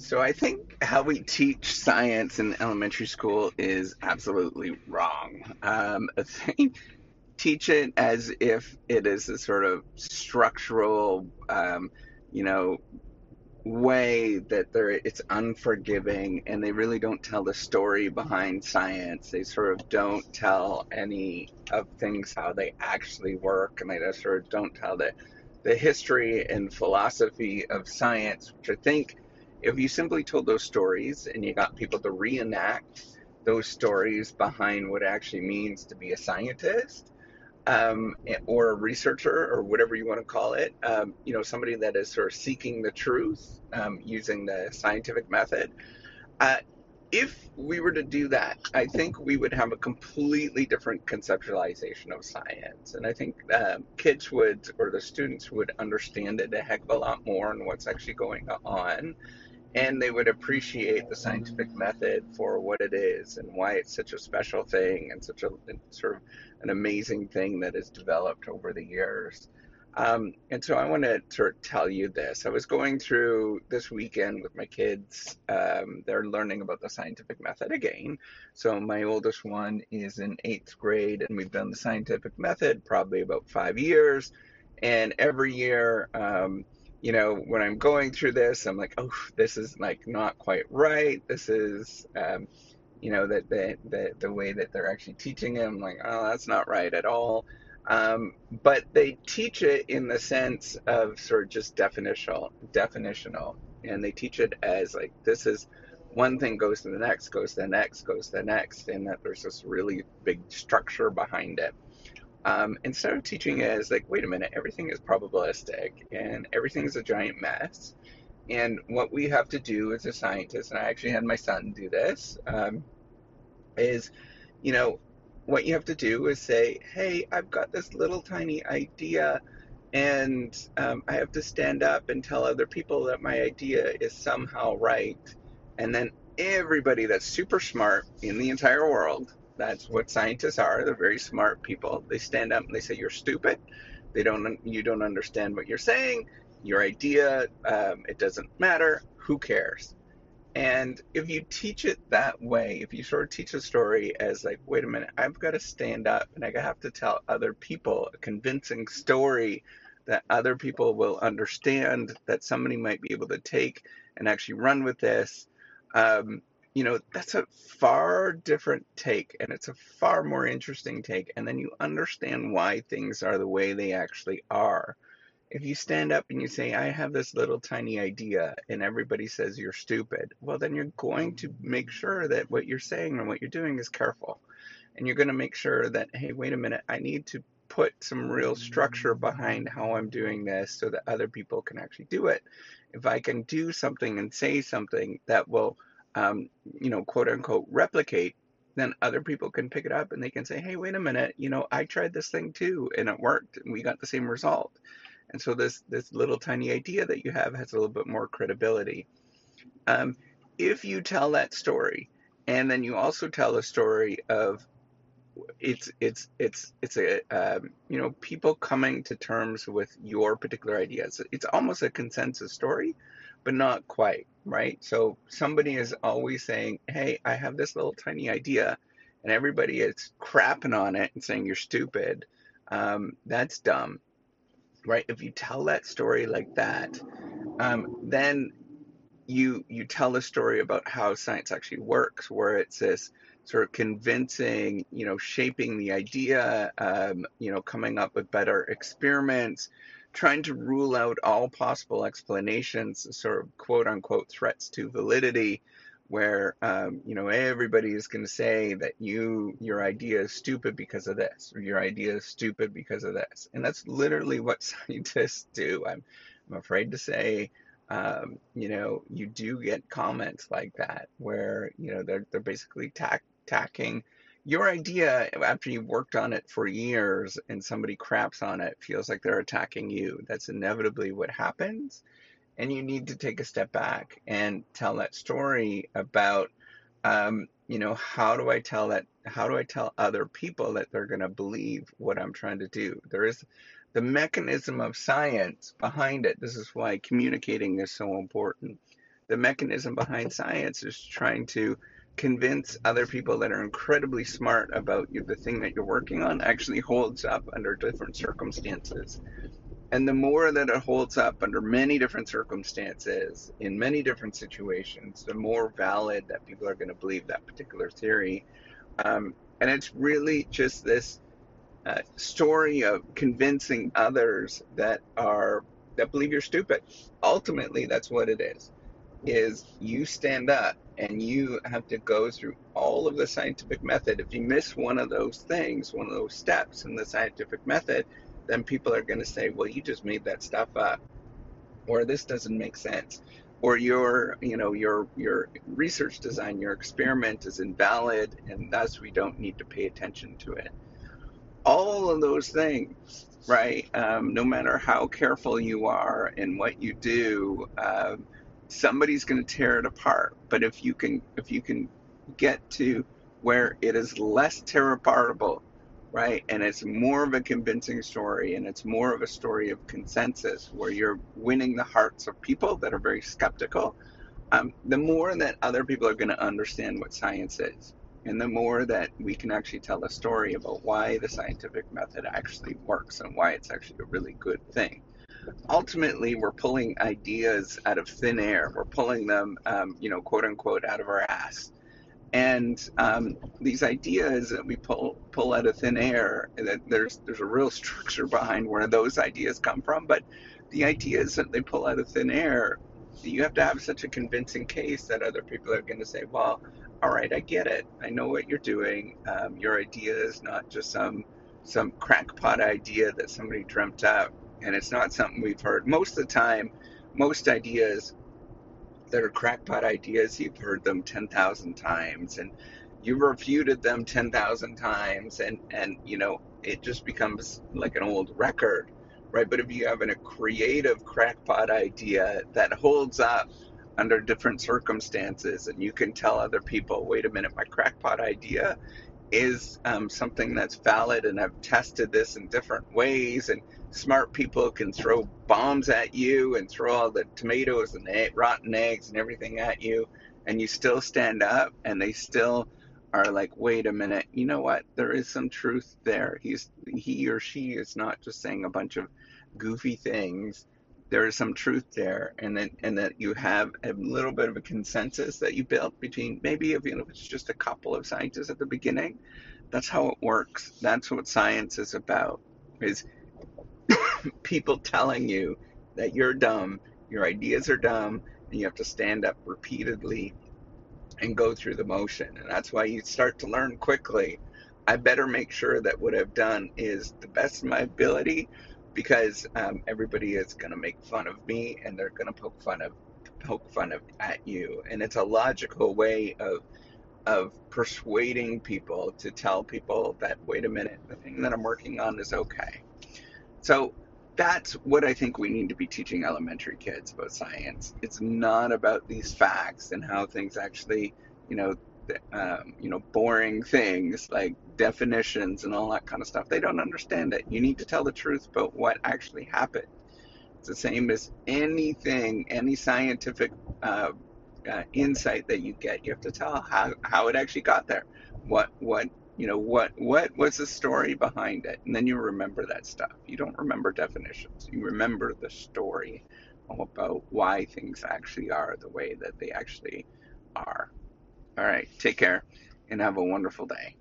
So I think how we teach science in elementary school is absolutely wrong. Um, they teach it as if it is a sort of structural, um, you know, way that they're it's unforgiving, and they really don't tell the story behind science. They sort of don't tell any of things how they actually work, and they just sort of don't tell the the history and philosophy of science, which I think if you simply told those stories and you got people to reenact those stories behind what it actually means to be a scientist um, or a researcher or whatever you want to call it, um, you know, somebody that is sort of seeking the truth um, using the scientific method. Uh, if we were to do that, I think we would have a completely different conceptualization of science. And I think uh, kids would, or the students would understand it a heck of a lot more and what's actually going on and they would appreciate the scientific method for what it is and why it's such a special thing and such a sort of an amazing thing that has developed over the years. Um, and so I want to sort of tell you this. I was going through this weekend with my kids. Um, they're learning about the scientific method again. So my oldest one is in eighth grade, and we've done the scientific method probably about five years. And every year, um, you know, when I'm going through this, I'm like, oh, this is like not quite right. This is, um, you know, that the, the the way that they're actually teaching it. I'm like, oh, that's not right at all. Um, but they teach it in the sense of sort of just definitional, definitional, and they teach it as like this is one thing goes to the next, goes to the next, goes to the next, and that there's this really big structure behind it um, instead of teaching as like, wait a minute, everything is probabilistic and everything is a giant mess. And what we have to do as a scientist, and I actually had my son do this, um, is, you know, what you have to do is say, hey, I've got this little tiny idea, and um, I have to stand up and tell other people that my idea is somehow right. And then everybody that's super smart in the entire world that's what scientists are. They're very smart people. They stand up and they say you're stupid. They don't. You don't understand what you're saying. Your idea. Um, it doesn't matter. Who cares? And if you teach it that way, if you sort of teach a story as like, wait a minute, I've got to stand up and I have to tell other people a convincing story that other people will understand, that somebody might be able to take and actually run with this. Um, you know, that's a far different take and it's a far more interesting take. And then you understand why things are the way they actually are. If you stand up and you say, I have this little tiny idea, and everybody says you're stupid, well, then you're going to make sure that what you're saying and what you're doing is careful. And you're going to make sure that, hey, wait a minute, I need to put some real structure behind how I'm doing this so that other people can actually do it. If I can do something and say something that will um, you know, quote unquote, replicate, then other people can pick it up and they can say, hey, wait a minute, you know, I tried this thing too and it worked and we got the same result. And so this this little tiny idea that you have has a little bit more credibility. Um, if you tell that story, and then you also tell a story of it's it's it's it's a um, you know people coming to terms with your particular ideas. It's almost a consensus story, but not quite, right? So somebody is always saying, Hey, I have this little tiny idea, and everybody is crapping on it and saying you're stupid. Um, that's dumb, right? If you tell that story like that, um, then you you tell a story about how science actually works, where it's this sort of convincing, you know, shaping the idea, um, you know, coming up with better experiments, trying to rule out all possible explanations, sort of quote unquote threats to validity, where um, you know everybody is going to say that you your idea is stupid because of this, or your idea is stupid because of this, and that's literally what scientists do. I'm I'm afraid to say. Um, you know, you do get comments like that where you know they're they're basically tack, tacking your idea after you've worked on it for years and somebody craps on it feels like they're attacking you that's inevitably what happens and you need to take a step back and tell that story about um, you know how do i tell that how do i tell other people that they're going to believe what i'm trying to do? There is the mechanism of science behind it. This is why communicating is so important. The mechanism behind science is trying to convince other people that are incredibly smart about you, the thing that you're working on actually holds up under different circumstances. And the more that it holds up under many different circumstances, in many different situations, the more valid that people are going to believe that particular theory. Um, and it's really just this uh, story of convincing others that are that believe you're stupid. Ultimately, that's what it is. Is you stand up and you have to go through all of the scientific method. If you miss one of those things, one of those steps in the scientific method, then people are going to say, "Well, you just made that stuff up," or "This doesn't make sense." Or your, you know, your your research design, your experiment is invalid, and thus we don't need to pay attention to it all of those things, right? Um, no matter how careful you are in what you do, um, somebody's going to tear it apart. But if you can, if you can get to where it is less tear apartable, right, and it's more of a convincing story, and it's more of a story of consensus, where you're winning the hearts of people that are very skeptical, um, the more that other people are going to understand what science is and the more that we can actually tell a story about why the scientific method actually works and why it's actually a really good thing. Ultimately, we're pulling ideas out of thin air. We're pulling them, um, you know, quote unquote, out of our ass. And um, these ideas that we pull pull out of thin air, that there's there's a real structure behind where those ideas come from. But the ideas that they pull out of thin air, you have to have such a convincing case that other people are going to say, well, all right, I get it. I know what you're doing. Um, your idea is not just some some crackpot idea that somebody dreamt up, and it's not something we've heard. Most of the time, most ideas that are crackpot ideas, you've heard them ten thousand times, and you've refuted them ten thousand times, and and you know it just becomes like an old record, right? But if you have a creative crackpot idea that holds up under different circumstances and you can tell other people wait a minute my crackpot idea is um, something that's valid and i've tested this in different ways and smart people can throw bombs at you and throw all the tomatoes and rotten eggs and everything at you and you still stand up and they still are like wait a minute you know what? There is some truth there. He's he or she is not just saying a bunch of goofy things there is some truth there and then and that you have a little bit of a consensus that you built between maybe if, you know, it's just a couple of scientists at the beginning that's how it works. That's what science is about is people telling you that you're dumb your ideas are dumb and you have to stand up repeatedly and go through the motion. And that's why you start to learn quickly. I better make sure that what i've done is the best of my ability because um, everybody is going to make fun of me and they're going to poke fun of poke fun of at you. And it's a logical way of of persuading people to tell people that wait a minute the thing that i'm working on is okay. So that's what i think we need to be teaching elementary kids about science. It's not about these facts and how things actually you know um, you know, boring things like definitions and all that kind of stuff. They don't understand it. You need to tell the truth about what actually happened. It's the same as anything, any scientific uh, uh, insight that you get. You have to tell how, how it actually got there. What what you know what what was the story behind it, and then you remember that stuff. You don't remember definitions. You remember the story about why things actually are the way that they actually are. All right. Take care and have a wonderful day.